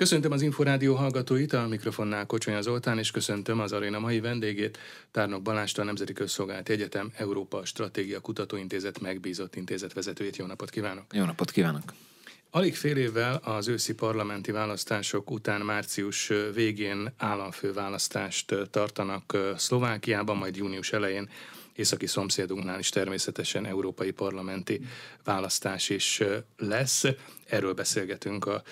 Köszöntöm az Inforádió hallgatóit, a mikrofonnál Kocsonya Zoltán, és köszöntöm az aréna mai vendégét, Tárnok Balást, a Nemzeti Közszolgálati Egyetem Európa Stratégia Kutatóintézet megbízott intézet vezetőjét. Jó napot kívánok! Jó napot kívánok! Alig fél évvel az őszi parlamenti választások után március végén államfőválasztást tartanak Szlovákiában, majd június elején északi szomszédunknál is természetesen európai parlamenti választás is lesz. Erről beszélgetünk a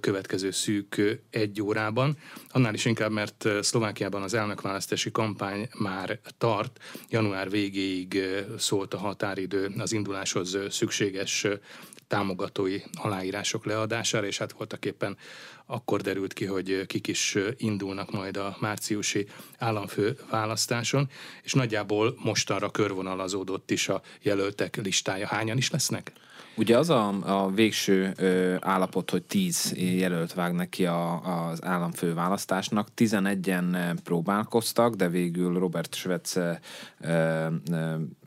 következő szűk egy órában. Annál is inkább, mert Szlovákiában az elnökválasztási kampány már tart. Január végéig szólt a határidő az induláshoz szükséges támogatói aláírások leadására, és hát voltak éppen akkor derült ki, hogy kik is indulnak majd a márciusi államfő választáson, és nagyjából mostanra körvonalazódott is a jelöltek listája. Hányan is lesznek? Ugye az a, a végső ö, állapot, hogy tíz jelölt vág neki a, az államfő választásnak. 11-en próbálkoztak, de végül Robert Schwetz ö, ö,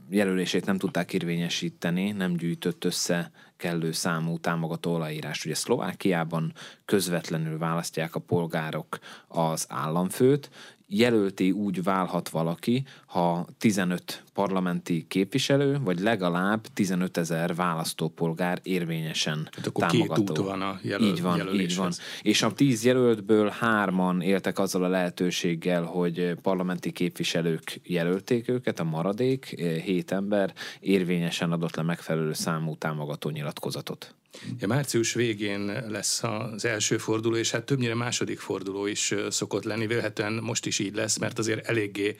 jelölését nem tudták érvényesíteni, nem gyűjtött össze kellő számú támogató aláírás. Ugye Szlovákiában közvetlenül választják a polgárok az államfőt, jelölté úgy válhat valaki, ha 15 parlamenti képviselő, vagy legalább 15 ezer választópolgár érvényesen hát akkor támogató. Két út van a jelöl, így van, így van. És a 10 jelöltből hárman éltek azzal a lehetőséggel, hogy parlamenti képviselők jelölték őket, a maradék, 7 ember érvényesen adott le megfelelő számú támogató nyilatkozatot. Ja, március végén lesz az első forduló, és hát többnyire második forduló is szokott lenni. Vélhetően most is így lesz, mert azért eléggé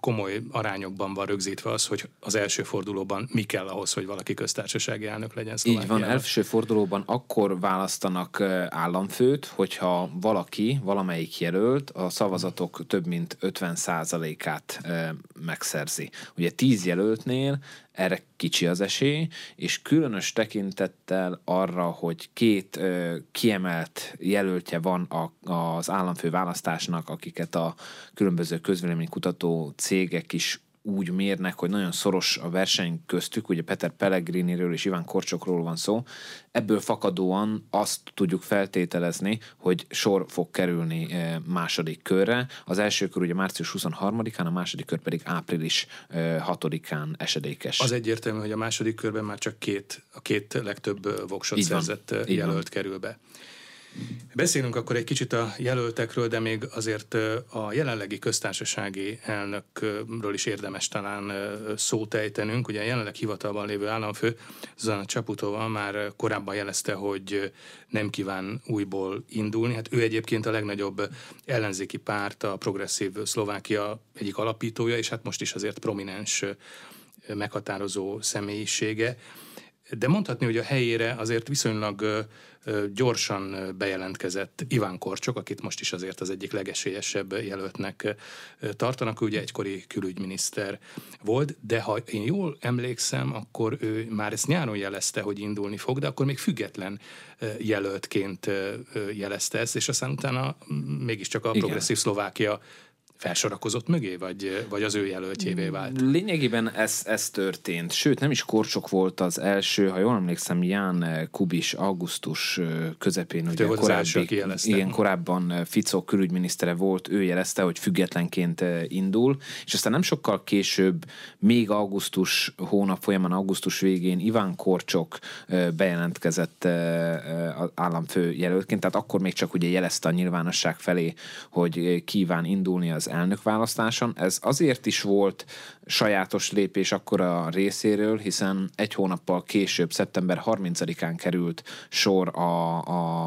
komoly arányokban van rögzítve az, hogy az első fordulóban mi kell ahhoz, hogy valaki köztársasági elnök legyen Így van, első fordulóban akkor választanak államfőt, hogyha valaki, valamelyik jelölt a szavazatok több mint 50%-át megszerzi. Ugye 10 jelöltnél erre kicsi az esély, és különös tekintettel arra, hogy két ö, kiemelt jelöltje van a, az államfő választásnak, akiket a különböző közvéleménykutató cégek is úgy mérnek, hogy nagyon szoros a verseny köztük, ugye Peter Pellegriniről és Iván Korcsokról van szó, ebből fakadóan azt tudjuk feltételezni, hogy sor fog kerülni eh, második körre. Az első kör ugye március 23-án, a második kör pedig április 6-án eh, esedékes. Az egyértelmű, hogy a második körben már csak két, a két legtöbb eh, voksot szerzett jelölt kerül be. Beszélünk akkor egy kicsit a jelöltekről, de még azért a jelenlegi köztársasági elnökről is érdemes talán szót ejtenünk. Ugye a jelenleg hivatalban lévő államfő Zana Csaputova már korábban jelezte, hogy nem kíván újból indulni. Hát ő egyébként a legnagyobb ellenzéki párt, a progresszív Szlovákia egyik alapítója, és hát most is azért prominens meghatározó személyisége. De mondhatni, hogy a helyére azért viszonylag gyorsan bejelentkezett Iván Korcsok, akit most is azért az egyik legesélyesebb jelöltnek tartanak, ő ugye egykori külügyminiszter volt, de ha én jól emlékszem, akkor ő már ezt nyáron jelezte, hogy indulni fog, de akkor még független jelöltként jelezte ezt, és aztán utána mégiscsak a Igen. progresszív Szlovákia felsorakozott mögé, vagy, vagy az ő jelöltjévé vált? Lényegében ez, ez történt. Sőt, nem is Korcsok volt az első, ha jól emlékszem, Ján Kubis augusztus közepén, hát ugye korábbi, igen, korábban Fico külügyminisztere volt, ő jelezte, hogy függetlenként indul, és aztán nem sokkal később, még augusztus hónap folyamán, augusztus végén Iván Korcsok bejelentkezett államfő jelöltként, tehát akkor még csak ugye jelezte a nyilvánosság felé, hogy kíván indulni az elnökválasztáson. Ez azért is volt sajátos lépés akkor a részéről, hiszen egy hónappal később, szeptember 30-án került sor a,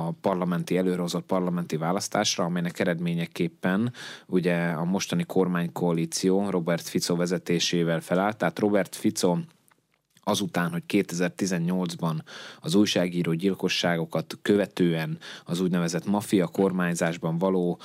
a parlamenti előrehozott parlamenti választásra, amelynek eredményeképpen ugye a mostani kormánykoalíció Robert Fico vezetésével felállt, tehát Robert Fico azután, hogy 2018-ban az újságíró gyilkosságokat követően az úgynevezett maffia kormányzásban való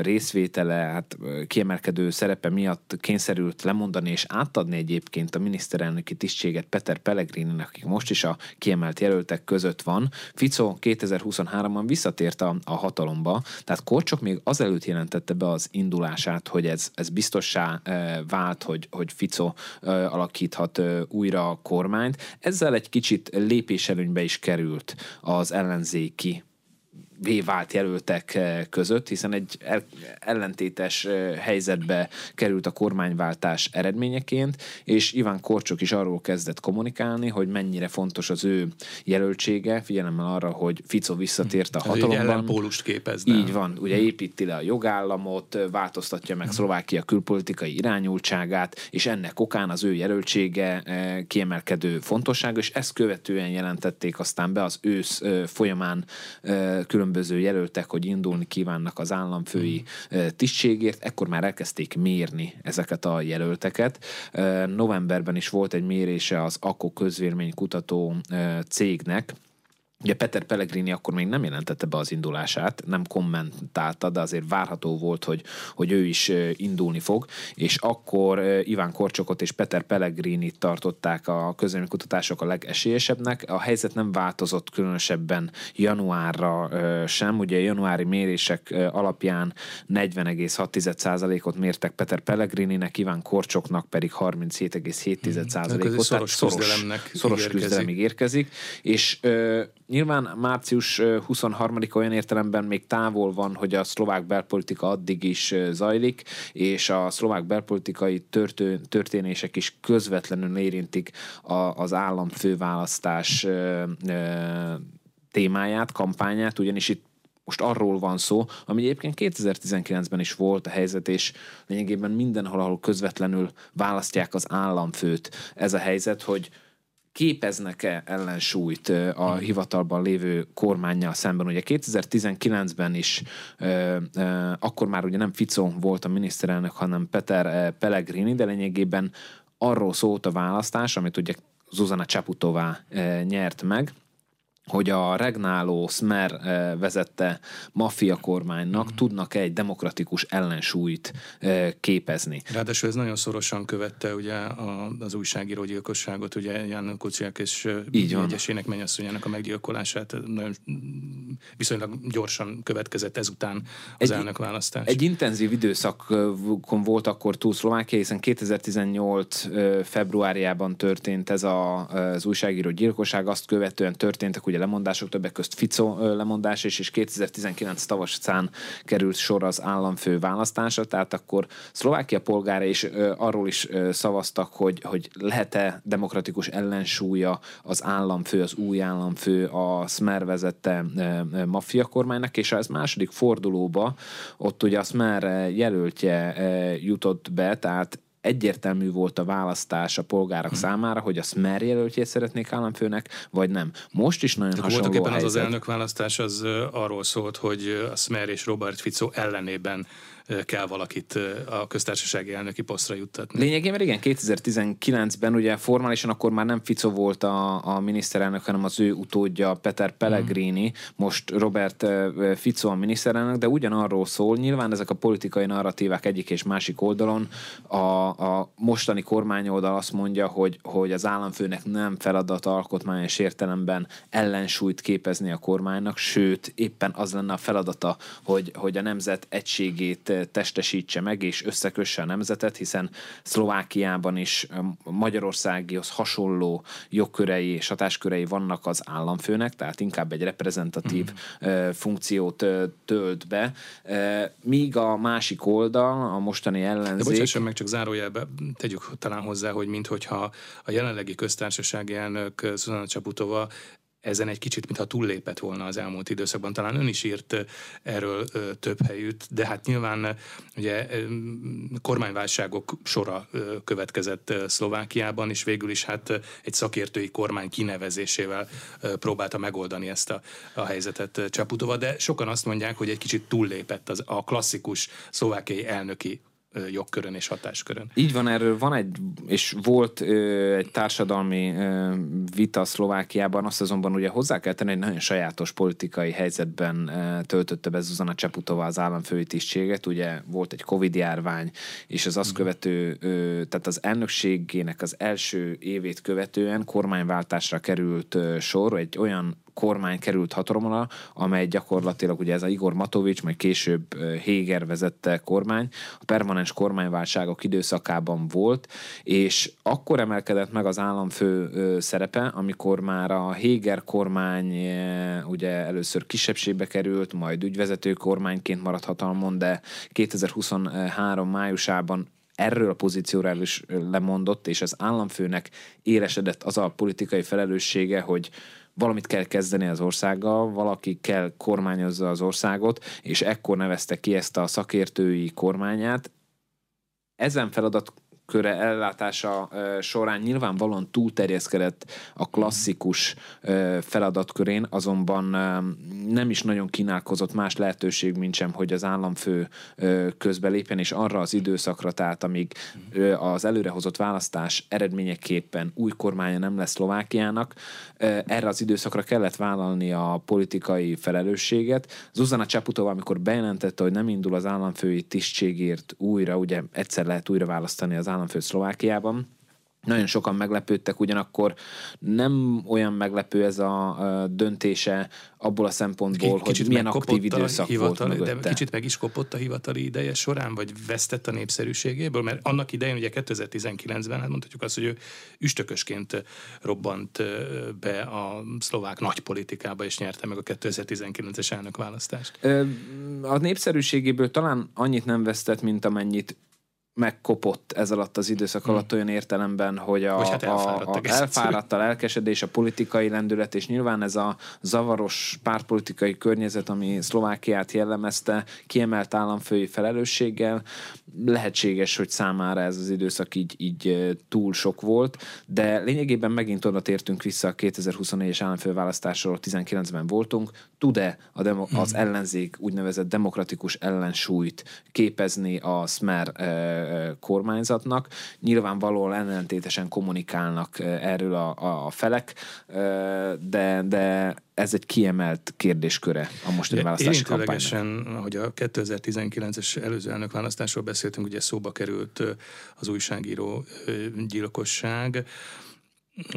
részvétele, hát kiemelkedő szerepe miatt kényszerült lemondani és átadni egyébként a miniszterelnöki tisztséget Peter Pellegrini, akik most is a kiemelt jelöltek között van. Fico 2023-ban visszatért a, a hatalomba, tehát Korcsok még azelőtt jelentette be az indulását, hogy ez, ez biztossá vált, hogy, hogy Fico alakíthat újra kormányt. Ezzel egy kicsit lépéselőnybe is került az ellenzéki vált jelöltek között, hiszen egy ellentétes helyzetbe került a kormányváltás eredményeként, és Iván Korcsok is arról kezdett kommunikálni, hogy mennyire fontos az ő jelöltsége, figyelemmel arra, hogy Fico visszatért a hatalomban. Egy képezne. Így van, ugye építi le a jogállamot, változtatja meg Szlovákia külpolitikai irányultságát, és ennek okán az ő jelöltsége kiemelkedő fontosság, és ezt követően jelentették aztán be az ősz folyamán különböző jelöltek, hogy indulni kívánnak az államfői tisztségért, ekkor már elkezdték mérni ezeket a jelölteket. Novemberben is volt egy mérése az AKO közvéleménykutató cégnek, Ugye Peter Pellegrini akkor még nem jelentette be az indulását, nem kommentálta, de azért várható volt, hogy, hogy ő is indulni fog, és akkor Iván Korcsokot és Peter Pellegrini tartották a kutatások a legesélyesebbnek. A helyzet nem változott különösebben januárra sem, ugye januári mérések alapján 40,6%-ot mértek Peter Pellegrininek, Iván Korcsoknak pedig 37,7%-ot, hmm. tehát szoros, szoros küzdelemig érkezik, és nyilván március 23 olyan értelemben még távol van, hogy a szlovák belpolitika addig is zajlik, és a szlovák belpolitikai történ- történések is közvetlenül érintik a, az államfőválasztás témáját, kampányát, ugyanis itt most arról van szó, ami egyébként 2019-ben is volt a helyzet, és lényegében mindenhol, ahol közvetlenül választják az államfőt. Ez a helyzet, hogy képeznek-e ellensúlyt a hivatalban lévő kormányjal szemben. Ugye 2019-ben is akkor már ugye nem Fico volt a miniszterelnök, hanem Peter Pellegrini, de lényegében arról szólt a választás, amit ugye Zuzana Csaputová nyert meg, hogy a regnáló Smer eh, vezette maffia kormánynak mm. tudnak egy demokratikus ellensúlyt eh, képezni. Ráadásul ez nagyon szorosan követte ugye az újságíró gyilkosságot, ugye Jan Kuciak és eh, Így egyesének mennyasszonyának a meggyilkolását nagyon viszonylag gyorsan következett ezután az egy, elnökválasztás. Egy intenzív időszakon volt akkor túl Szlovákia, hiszen 2018 februárjában történt ez a, az újságíró gyilkosság, azt követően történtek ugye lemondások, többek közt Fico lemondás, és, és 2019 tavaszán került sor az államfő választása, tehát akkor Szlovákia polgára is arról is szavaztak, hogy, hogy lehet-e demokratikus ellensúlya az államfő, az új államfő a Smer vezette maffia kormánynak, és ez második fordulóba ott ugye a Smer jelöltje jutott be, tehát egyértelmű volt a választás a polgárok hmm. számára, hogy a Smer jelöltjét szeretnék államfőnek, vagy nem. Most is nagyon hasonló Voltak éppen az az elnökválasztás az arról szólt, hogy a Smer és Robert Fico ellenében kell valakit a köztársasági elnöki posztra juttatni. Lényegében igen, 2019-ben ugye formálisan akkor már nem Fico volt a, a miniszterelnök, hanem az ő utódja Peter Pellegrini, mm. most Robert Fico a miniszterelnök, de ugyanarról szól, nyilván ezek a politikai narratívák egyik és másik oldalon, a, a mostani kormányoldal azt mondja, hogy, hogy az államfőnek nem feladat alkotmányos értelemben ellensúlyt képezni a kormánynak, sőt, éppen az lenne a feladata, hogy, hogy a nemzet egységét testesítse meg és összekösse a nemzetet, hiszen Szlovákiában is Magyarországihoz hasonló jogkörei és hatáskörei vannak az államfőnek, tehát inkább egy reprezentatív mm. funkciót tölt be, míg a másik oldal, a mostani ellenzék... De bocsásson meg, csak zárójelbe tegyük talán hozzá, hogy minthogyha a jelenlegi köztársasági elnök Szuzana Csaputova ezen egy kicsit, mintha túllépett volna az elmúlt időszakban. Talán ön is írt erről több helyütt, de hát nyilván ugye kormányválságok sora következett Szlovákiában, és végül is hát egy szakértői kormány kinevezésével próbálta megoldani ezt a, a helyzetet Csaputova, de sokan azt mondják, hogy egy kicsit túllépett az, a klasszikus szlovákiai elnöki jogkörön és hatáskörön. Így van, erről van egy, és volt ö, egy társadalmi ö, vita Szlovákiában, azt azonban ugye hozzá kell tenni, hogy nagyon sajátos politikai helyzetben ö, töltötte be Zuzana Cseputova az államfői tisztséget, ugye volt egy Covid járvány, és az azt mm. követő, ö, tehát az elnökségének az első évét követően kormányváltásra került ö, sor, egy olyan kormány került hatalomra, amely gyakorlatilag ugye ez a Igor Matovics, majd később Héger vezette kormány, a permanens kormányválságok időszakában volt, és akkor emelkedett meg az államfő szerepe, amikor már a Héger kormány ugye először kisebbségbe került, majd ügyvezető kormányként maradt hatalmon, de 2023 májusában erről a pozícióról is lemondott, és az államfőnek éresedett az a politikai felelőssége, hogy valamit kell kezdeni az országgal, valaki kell kormányozza az országot, és ekkor nevezte ki ezt a szakértői kormányát. Ezen feladat köre ellátása során nyilvánvalóan túlterjeszkedett a klasszikus feladatkörén, azonban nem is nagyon kínálkozott más lehetőség, mint sem, hogy az államfő közbelépjen, és arra az időszakra, tehát amíg az előrehozott választás eredményeképpen új kormánya nem lesz Szlovákiának, erre az időszakra kellett vállalni a politikai felelősséget. Zuzana Csaputova, amikor bejelentette, hogy nem indul az államfői tisztségért újra, ugye egyszer lehet újra választani az államfői államfő Szlovákiában. Nagyon sokan meglepődtek, ugyanakkor nem olyan meglepő ez a döntése abból a szempontból, kicsit hogy milyen aktív időszak hivatal, volt mögötte. De kicsit meg is kopott a hivatali ideje során, vagy vesztett a népszerűségéből, mert annak idején ugye 2019-ben, hát mondhatjuk azt, hogy ő üstökösként robbant be a szlovák nagypolitikába, és nyerte meg a 2019-es elnökválasztást. A népszerűségéből talán annyit nem vesztett, mint amennyit megkopott ez alatt az időszak hmm. alatt olyan értelemben, hogy a, hát a, a elfáradt a lelkesedés, a politikai lendület, és nyilván ez a zavaros pártpolitikai környezet, ami Szlovákiát jellemezte, kiemelt államfői felelősséggel, lehetséges, hogy számára ez az időszak így, így túl sok volt, de lényegében megint oda tértünk vissza a 2024-es államfőválasztásról, 19-ben voltunk, tud-e a demo, hmm. az ellenzék úgynevezett demokratikus ellensúlyt képezni a Smer kormányzatnak. Nyilvánvalóan ellentétesen kommunikálnak erről a, a felek, de, de ez egy kiemelt kérdésköre a mostani választási kampánynak. hogy a 2019-es előző elnökválasztásról beszéltünk, ugye szóba került az újságíró gyilkosság,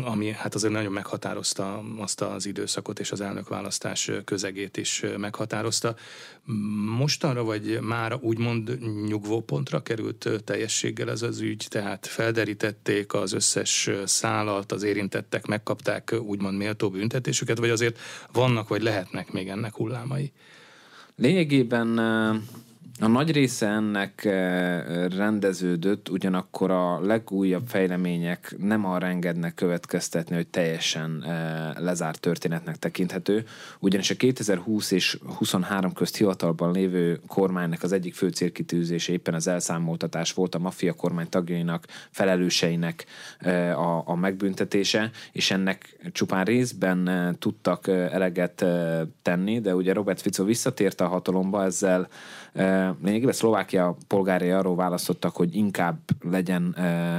ami hát azért nagyon meghatározta azt az időszakot és az elnökválasztás közegét is meghatározta. Mostanra vagy már úgymond nyugvópontra került teljességgel ez az ügy, tehát felderítették az összes szállat, az érintettek megkapták úgymond méltó büntetésüket, vagy azért vannak vagy lehetnek még ennek hullámai? Lényegében a nagy része ennek eh, rendeződött, ugyanakkor a legújabb fejlemények nem arra engednek következtetni, hogy teljesen eh, lezárt történetnek tekinthető, ugyanis a 2020 és 23 közt hivatalban lévő kormánynak az egyik fő célkitűzése éppen az elszámoltatás volt a maffia kormány tagjainak, felelőseinek eh, a, a megbüntetése, és ennek csupán részben tudtak eleget tenni, de ugye Robert Fico visszatért a hatalomba ezzel Lényegében Szlovákia polgárai arról választottak, hogy inkább legyen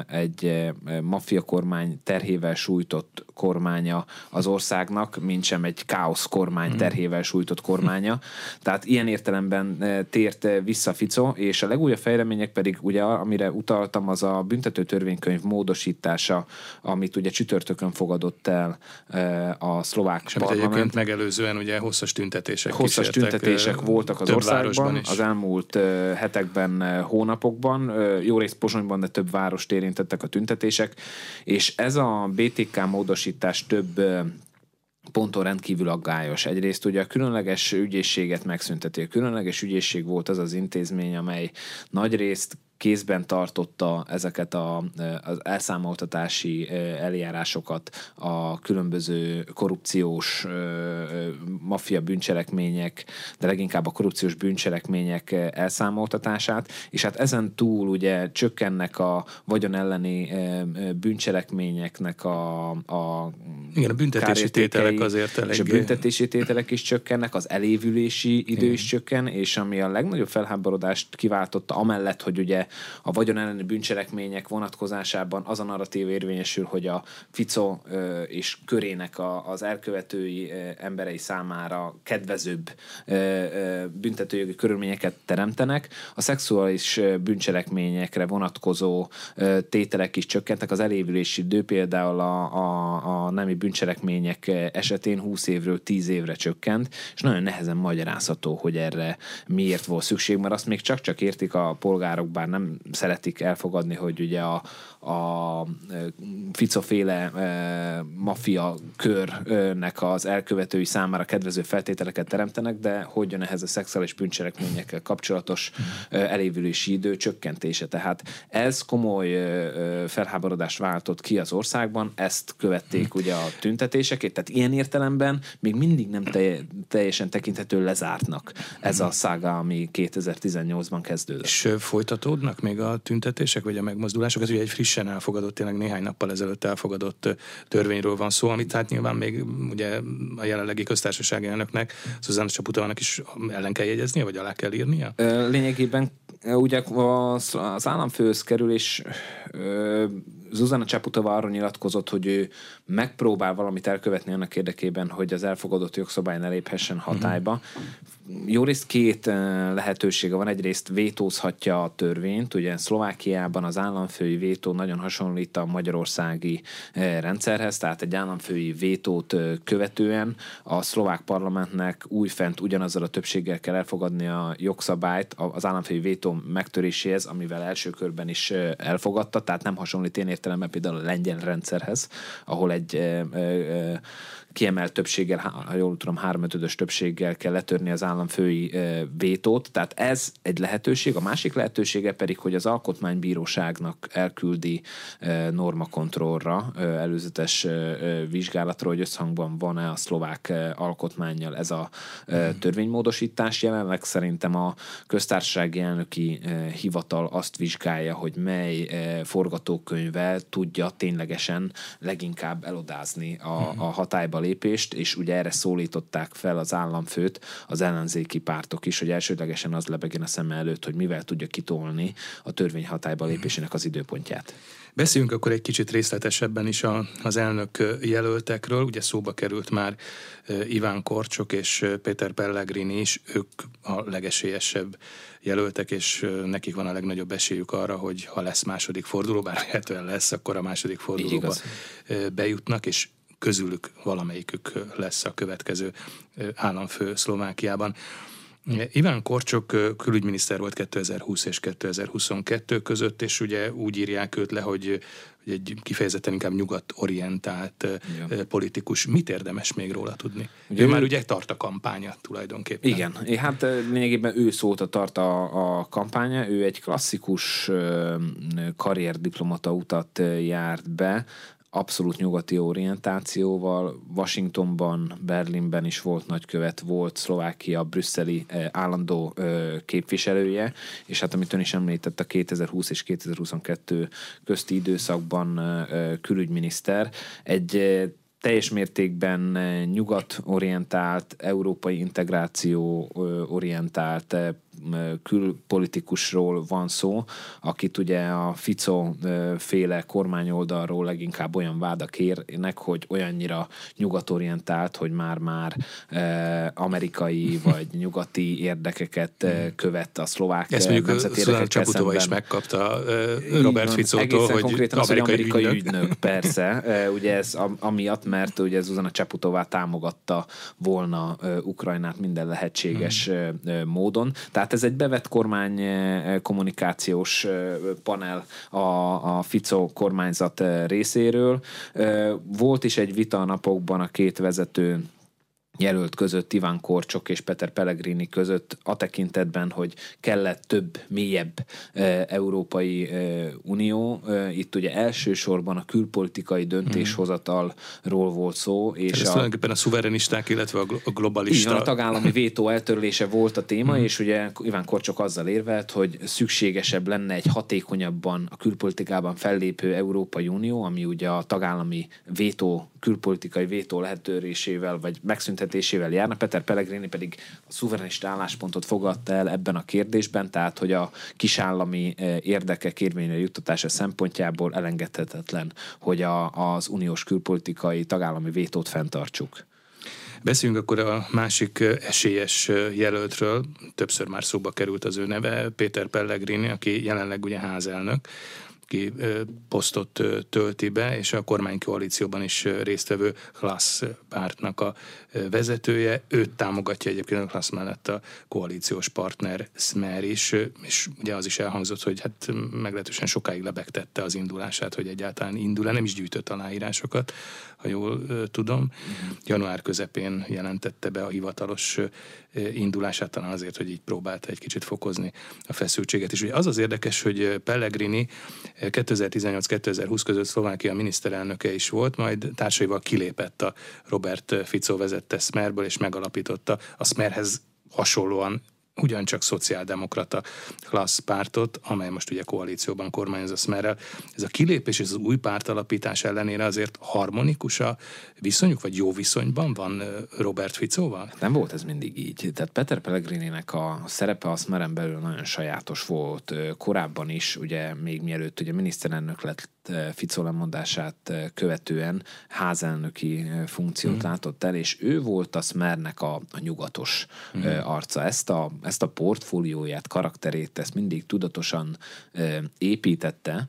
egy maffia kormány terhével sújtott kormánya az országnak, mint sem egy káosz kormány hmm. terhével sújtott kormánya. Tehát ilyen értelemben tért vissza Fico, és a legújabb fejlemények pedig ugye, amire utaltam, az a büntető törvénykönyv módosítása, amit ugye csütörtökön fogadott el a szlovák és parlament. megelőzően ugye hosszas tüntetések Hosszas tüntetések voltak az országban az elmúlt hetekben, hónapokban. Jó részt Pozsonyban, de több várost érintettek a tüntetések, és ez a BTK módosítás több ponton rendkívül aggályos. Egyrészt ugye a különleges ügyészséget megszünteti. A különleges ügyészség volt az az intézmény, amely nagy részt kézben tartotta ezeket a, az elszámoltatási eljárásokat, a különböző korrupciós maffia bűncselekmények, de leginkább a korrupciós bűncselekmények elszámoltatását, és hát ezen túl ugye csökkennek a vagyon elleni bűncselekményeknek a, a igen, a büntetési tételek azért elég... És a büntetési tételek is csökkennek, az elévülési idő Igen. is csökken, és ami a legnagyobb felháborodást kiváltotta, amellett, hogy ugye a vagyon elleni bűncselekmények vonatkozásában az a narratív érvényesül, hogy a Fico és körének a, az elkövetői emberei számára kedvezőbb büntetőjogi körülményeket teremtenek. A szexuális bűncselekményekre vonatkozó tételek is csökkentek. Az elévülési idő például a, a, a nemi bűncselekmények esetén 20 évről 10 évre csökkent, és nagyon nehezen magyarázható, hogy erre miért volt szükség, mert azt még csak-csak értik a polgárok, bár nem szeretik elfogadni, hogy ugye a, a ficoféle e, maffia körnek az elkövetői számára kedvező feltételeket teremtenek, de hogy jön ehhez a szexuális bűncselekményekkel kapcsolatos e, elévülési idő csökkentése. Tehát ez komoly e, felháborodást váltott ki az országban, ezt követték ugye a tüntetések, tehát ilyen értelemben még mindig nem teljesen tekinthető lezártnak ez a szága, ami 2018-ban kezdődött. És folytatódnak még a tüntetések, vagy a megmozdulások? Ez ugye egy frissen elfogadott, tényleg néhány nappal ezelőtt elfogadott törvényről van szó, amit hát nyilván még ugye a jelenlegi köztársasági elnöknek, Szuzanna Csaputovának is ellen kell jegyeznie, vagy alá kell írnia? Lényegében ugye az államfőhöz kerül, Zuzana Csaputova arra nyilatkozott, hogy ő megpróbál valamit elkövetni annak érdekében, hogy az elfogadott jogszabály ne léphessen hatályba. Uh-huh. Jó részt két lehetősége van. Egyrészt vétózhatja a törvényt. Ugye Szlovákiában az államfői vétó nagyon hasonlít a magyarországi rendszerhez, tehát egy államfői vétót követően a szlovák parlamentnek újfent ugyanazzal a többséggel kell elfogadni a jogszabályt az államfői vétó megtöréséhez, amivel első körben is elfogadta, tehát nem hasonlít én értelemben például a lengyel rendszerhez, ahol egy kiemelt többséggel, ha jól tudom, háromötödös többséggel kell letörni az államfői vétót. Tehát ez egy lehetőség. A másik lehetősége pedig, hogy az alkotmánybíróságnak elküldi normakontrollra, előzetes vizsgálatra, hogy összhangban van-e a szlovák alkotmányjal ez a törvénymódosítás. Jelenleg szerintem a köztársasági elnöki hivatal azt vizsgálja, hogy mely forgatókönyvvel tudja ténylegesen leginkább elodázni a, a hatályba lépést, és ugye erre szólították fel az államfőt az ellenzéki pártok is, hogy elsődlegesen az lebegjen a szeme előtt, hogy mivel tudja kitolni a törvény hatályba lépésének az időpontját. Beszéljünk akkor egy kicsit részletesebben is a, az elnök jelöltekről. Ugye szóba került már Iván Korcsok és Péter Pellegrini is, ők a legesélyesebb jelöltek, és nekik van a legnagyobb esélyük arra, hogy ha lesz második forduló, bár lehetően lesz, akkor a második fordulóba bejutnak, és közülük valamelyikük lesz a következő államfő Szlovákiában. Iván Korcsok külügyminiszter volt 2020 és 2022 között, és ugye úgy írják őt le, hogy, egy kifejezetten inkább nyugat-orientált ja. politikus. Mit érdemes még róla tudni? Ugye ő, ő már ugye tart a kampánya tulajdonképpen. Igen, hát lényegében ő szólt a tart a, a kampánya, ő egy klasszikus karrierdiplomata utat járt be, abszolút nyugati orientációval. Washingtonban, Berlinben is volt nagykövet, volt Szlovákia brüsszeli állandó képviselője, és hát amit ön is említett, a 2020 és 2022 közti időszakban külügyminiszter. Egy teljes mértékben nyugat-orientált, európai integráció orientált külpolitikusról van szó, akit ugye a Fico féle kormányoldalról leginkább olyan vádak érnek, hogy olyannyira nyugatorientált, hogy már-már amerikai vagy nyugati érdekeket követ a szlovák Ezt mondjuk nemzeti érdekekkel szemben. is megkapta Robert Ficótól, hogy konkrétan az, amerikai, amerikai ügynök. ügynök. persze. Ugye ez amiatt, mert ugye Zuzana Csaputová támogatta volna Ukrajnát minden lehetséges hmm. módon. Tehát ez egy bevett kormány eh, kommunikációs eh, panel a, a Fico kormányzat eh, részéről. Volt is egy vita a napokban a két vezető jelölt között, Iván Korcsok és Peter Pellegrini között a tekintetben, hogy kellett több, mélyebb e, Európai e, Unió. E, itt ugye elsősorban a külpolitikai döntéshozatalról volt szó. És ez a, tulajdonképpen a szuverenisták, illetve a globalista... Igen, a tagállami vétó eltörlése volt a téma, mm. és ugye Iván Korcsok azzal érvelt, hogy szükségesebb lenne egy hatékonyabban a külpolitikában fellépő Európai Unió, ami ugye a tagállami vétó, külpolitikai vétó lehetőrésével, vagy megszüntetésével működtetésével járna, Peter Pellegrini pedig a szuverenista álláspontot fogadta el ebben a kérdésben, tehát hogy a kisállami érdekek érvényre juttatása szempontjából elengedhetetlen, hogy a, az uniós külpolitikai tagállami vétót fenntartsuk. Beszéljünk akkor a másik esélyes jelöltről, többször már szóba került az ő neve, Péter Pellegrini, aki jelenleg ugye házelnök ki posztot tölti be, és a kormánykoalícióban is résztvevő Klassz pártnak a vezetője. Őt támogatja egyébként a Klassz mellett a koalíciós partner Smer is, és ugye az is elhangzott, hogy hát meglehetősen sokáig lebegtette az indulását, hogy egyáltalán indul-e, nem is gyűjtött aláírásokat, ha jól tudom. Uh-huh. Január közepén jelentette be a hivatalos indulását, talán azért, hogy így próbálta egy kicsit fokozni a feszültséget. És ugye az az érdekes, hogy Pellegrini 2018-2020 között Szlovákia miniszterelnöke is volt, majd társaival kilépett a Robert Fico vezette Smerből, és megalapította a Smerhez hasonlóan ugyancsak szociáldemokrata klassz pártot, amely most ugye koalícióban kormányoz a Smerrel. Ez a kilépés és az új pártalapítás ellenére azért harmonikus a viszonyuk, vagy jó viszonyban van Robert Ficóval? Nem volt ez mindig így. Tehát Peter Pellegrininek a szerepe a Smeren belül nagyon sajátos volt. Korábban is, ugye még mielőtt ugye miniszterelnök lett Ficó lemondását követően házelnöki funkciót mm. látott el, és ő volt a Smernek a, a nyugatos mm. arca. Ezt a, ezt a portfólióját, karakterét, ezt mindig tudatosan építette,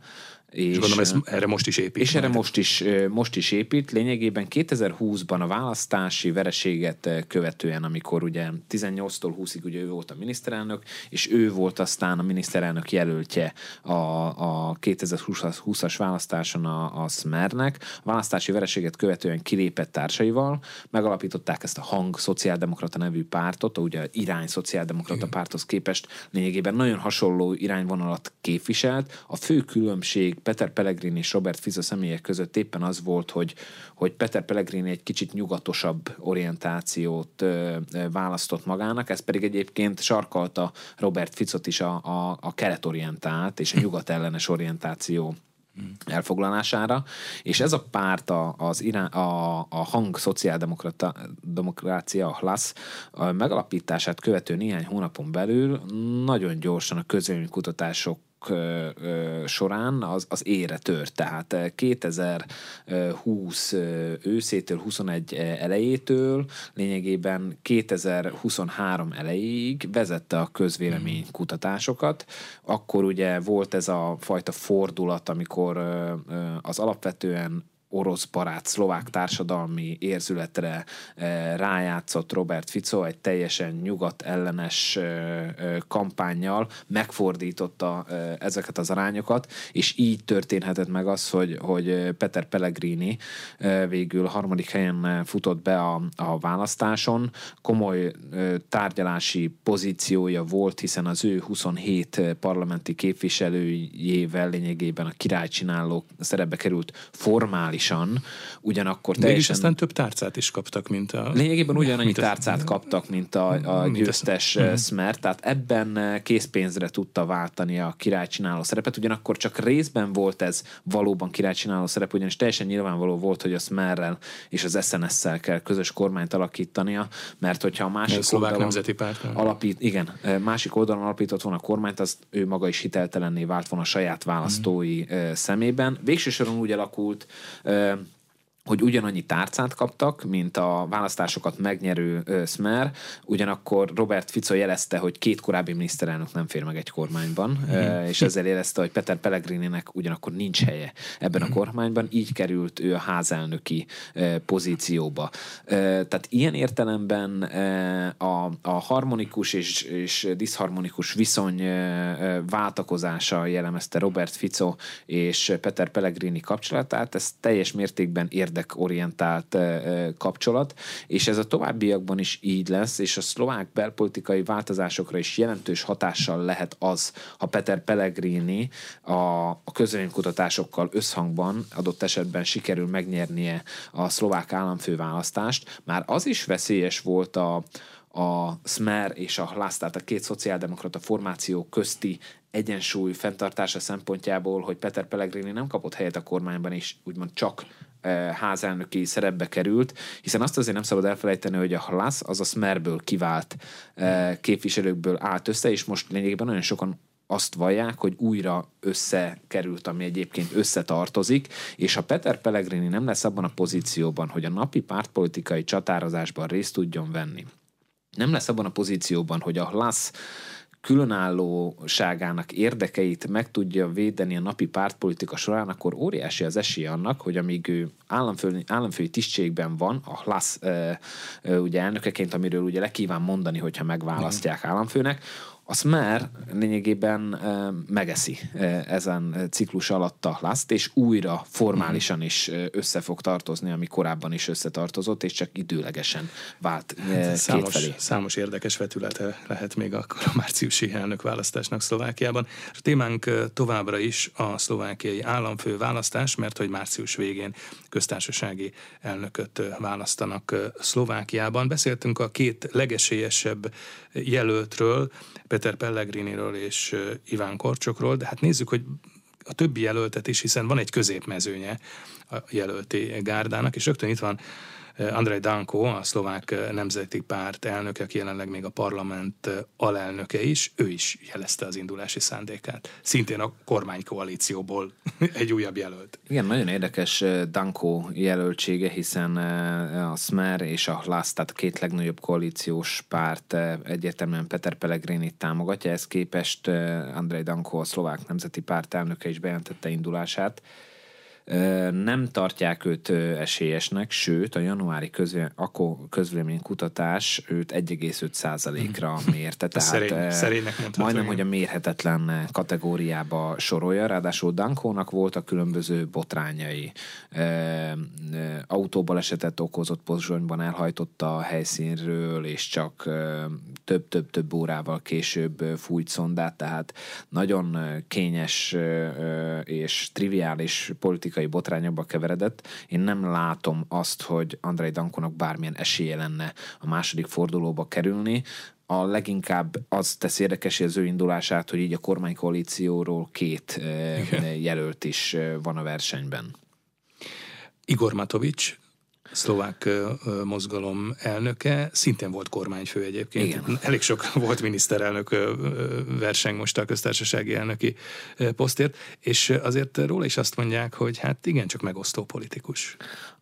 és, és gondolom, ez erre most is épít. És erre most is, most is épít. Lényegében 2020-ban a választási vereséget követően, amikor ugye 18-tól 20-ig ugye ő volt a miniszterelnök, és ő volt aztán a miniszterelnök jelöltje a, a 2020-as választáson a, a Smernek. A választási vereséget követően kilépett társaival, megalapították ezt a Hang Szociáldemokrata nevű pártot, ugye irány Szociáldemokrata párthoz képest lényegében nagyon hasonló irányvonalat képviselt. A fő különbség Peter Pellegrini és Robert Fiza személyek között éppen az volt, hogy, hogy Peter Pellegrini egy kicsit nyugatosabb orientációt ö, ö, választott magának, ez pedig egyébként sarkalta Robert Ficot is a, a, a keletorientált és a nyugat ellenes orientáció elfoglalására, és ez a párt a, az irá, a, a hang szociáldemokrácia, a HLASZ megalapítását követő néhány hónapon belül nagyon gyorsan a során az, az ére tört. Tehát 2020 őszétől 21 elejétől lényegében 2023 elejéig vezette a közvélemény kutatásokat. Akkor ugye volt ez a fajta fordulat, amikor az alapvetően orosz barát szlovák társadalmi érzületre eh, rájátszott Robert Fico egy teljesen nyugat ellenes eh, eh, kampányjal megfordította ezeket az arányokat, és így történhetett meg az, hogy, hogy Peter Pellegrini végül harmadik helyen futott be a, a választáson. Komoly tárgyalási pozíciója volt, hiszen az ő 27 parlamenti képviselőjével lényegében a királycsináló szerepbe került formális formálisan, ugyanakkor teljesen... Mégis aztán több tárcát is kaptak, mint a... Lényegében ugyanannyi mint tárcát a... kaptak, mint a, a győztes a... Smer, tehát ebben eh, készpénzre tudta váltani a királycsináló szerepet, ugyanakkor csak részben volt ez valóban királycsináló szerep, ugyanis teljesen nyilvánvaló volt, hogy a Smerrel és az SNS-szel kell közös kormányt alakítania, mert hogyha a másik a oldalon nemzeti párt. Alapít, igen, eh, másik oldalon alapított volna a kormányt, az ő maga is hiteltelenné vált volna a saját választói mm. szemében. Végső soron úgy alakult, Um, hogy ugyanannyi tárcát kaptak, mint a választásokat megnyerő Smer, ugyanakkor Robert Fico jelezte, hogy két korábbi miniszterelnök nem fér meg egy kormányban, mm. és ezzel jelezte, hogy Peter Pellegrininek ugyanakkor nincs helye ebben a mhm. kormányban, így került ő a házelnöki pozícióba. Tehát ilyen értelemben a, a harmonikus és, és diszharmonikus viszony váltakozása jellemezte Robert Fico és Peter Pellegrini kapcsolatát, ez teljes mértékben érdekel érdekorientált kapcsolat, és ez a továbbiakban is így lesz, és a szlovák belpolitikai változásokra is jelentős hatással lehet az, ha Peter Pellegrini a, a közvéleménykutatásokkal összhangban adott esetben sikerül megnyernie a szlovák államfőválasztást. Már az is veszélyes volt a, a Smer és a Hlász, tehát a két szociáldemokrata formáció közti egyensúly fenntartása szempontjából, hogy Peter Pellegrini nem kapott helyet a kormányban, és úgymond csak házelnöki szerepbe került, hiszen azt azért nem szabad elfelejteni, hogy a Halász az a Smerből kivált képviselőkből állt össze, és most lényegében nagyon sokan azt vallják, hogy újra összekerült, ami egyébként összetartozik, és ha Peter Pellegrini nem lesz abban a pozícióban, hogy a napi pártpolitikai csatározásban részt tudjon venni, nem lesz abban a pozícióban, hogy a LASZ különállóságának érdekeit meg tudja védeni a napi pártpolitika során, akkor óriási az esély annak, hogy amíg ő államfő, államfői tisztségben van, a LASZ ugye elnökeként, amiről ugye le kíván mondani, hogyha megválasztják államfőnek, azt már lényegében megeszi ezen ciklus alatt a laszt, és újra formálisan is össze fog tartozni, ami korábban is összetartozott, és csak időlegesen vált hát, számos, felé. Számos érdekes vetülete lehet még akkor a márciusi elnökválasztásnak Szlovákiában. A témánk továbbra is a szlovákiai államfő választás, mert hogy március végén köztársasági elnököt választanak Szlovákiában. Beszéltünk a két legesélyesebb jelöltről, Peter Pellegriniről és Iván Korcsokról, de hát nézzük, hogy a többi jelöltet is, hiszen van egy középmezőnye a jelölti gárdának, és rögtön itt van Andrej Danko, a szlovák nemzeti párt elnöke, aki jelenleg még a parlament alelnöke is, ő is jelezte az indulási szándékát. Szintén a kormánykoalícióból egy újabb jelölt. Igen, nagyon érdekes Danko jelöltsége, hiszen a Smer és a LASZ, tehát a két legnagyobb koalíciós párt egyértelműen Peter Pellegrini támogatja, ezt képest Andrej Danko, a szlovák nemzeti párt elnöke is bejelentette indulását nem tartják őt esélyesnek, sőt a januári közvélemény kutatás őt 1,5%-ra hmm. mérte, tehát szerény, szerénynek majdnem, hogy a mérhetetlen kategóriába sorolja, ráadásul Dankónak voltak különböző botrányai. Autóbalesetet okozott Pozsonyban, elhajtotta a helyszínről, és csak több-több-több órával később fújt szondát, tehát nagyon kényes és triviális politikai politikai botrányokba keveredett. Én nem látom azt, hogy Andrei Dankonak bármilyen esélye lenne a második fordulóba kerülni a leginkább az tesz érdekes az ő indulását, hogy így a kormánykoalícióról két Igen. jelölt is van a versenyben. Igor Matovics szlovák mozgalom elnöke, szintén volt kormányfő egyébként. Igen. Elég sok volt miniszterelnök verseng most a köztársasági elnöki posztért, és azért róla is azt mondják, hogy hát igen, csak megosztó politikus.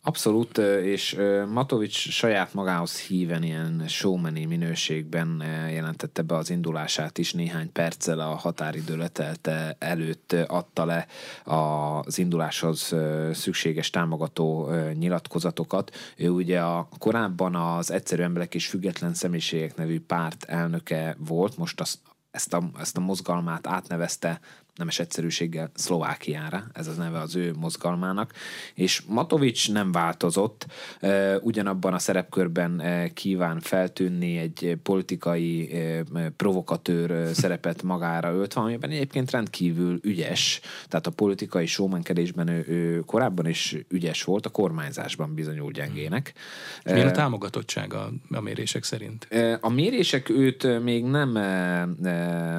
Abszolút, és Matovics saját magához híven ilyen showmani minőségben jelentette be az indulását is néhány perccel a határidő letelte előtt adta le az induláshoz szükséges támogató nyilatkozatokat. Ő ugye a korábban az Egyszerű Emberek és Független Személyiségek nevű párt elnöke volt, most azt ezt a, ezt a mozgalmát átnevezte nemes egyszerűséggel Szlovákiára, ez az neve az ő mozgalmának, és Matovics nem változott, ugyanabban a szerepkörben kíván feltűnni egy politikai provokatőr szerepet magára öltve, amiben egyébként rendkívül ügyes, tehát a politikai sómenkedésben ő, ő korábban is ügyes volt, a kormányzásban bizonyul gyengének. Milyen a támogatottsága a mérések szerint? A mérések őt még nem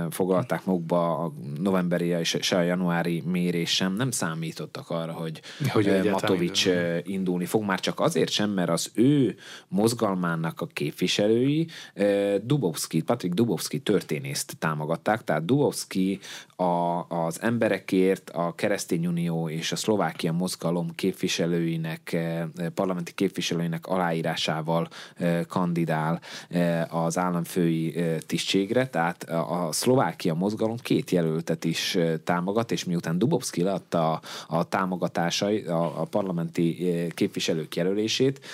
foglalták magukba a novemberi és se a januári mérés sem nem számítottak arra, hogy, hogy Matovics indulni fog, már csak azért sem, mert az ő mozgalmának a képviselői Dubovski, Patrik Dubovski történészt támogatták, tehát Dubovski a, az emberekért a Keresztény Unió és a Szlovákia mozgalom képviselőinek, parlamenti képviselőinek aláírásával kandidál az államfői tisztségre, tehát a Szlovákia mozgalom két jelöltet is támogat, és miután Dubovski leadta a, a támogatásai, a, a parlamenti képviselők jelölését,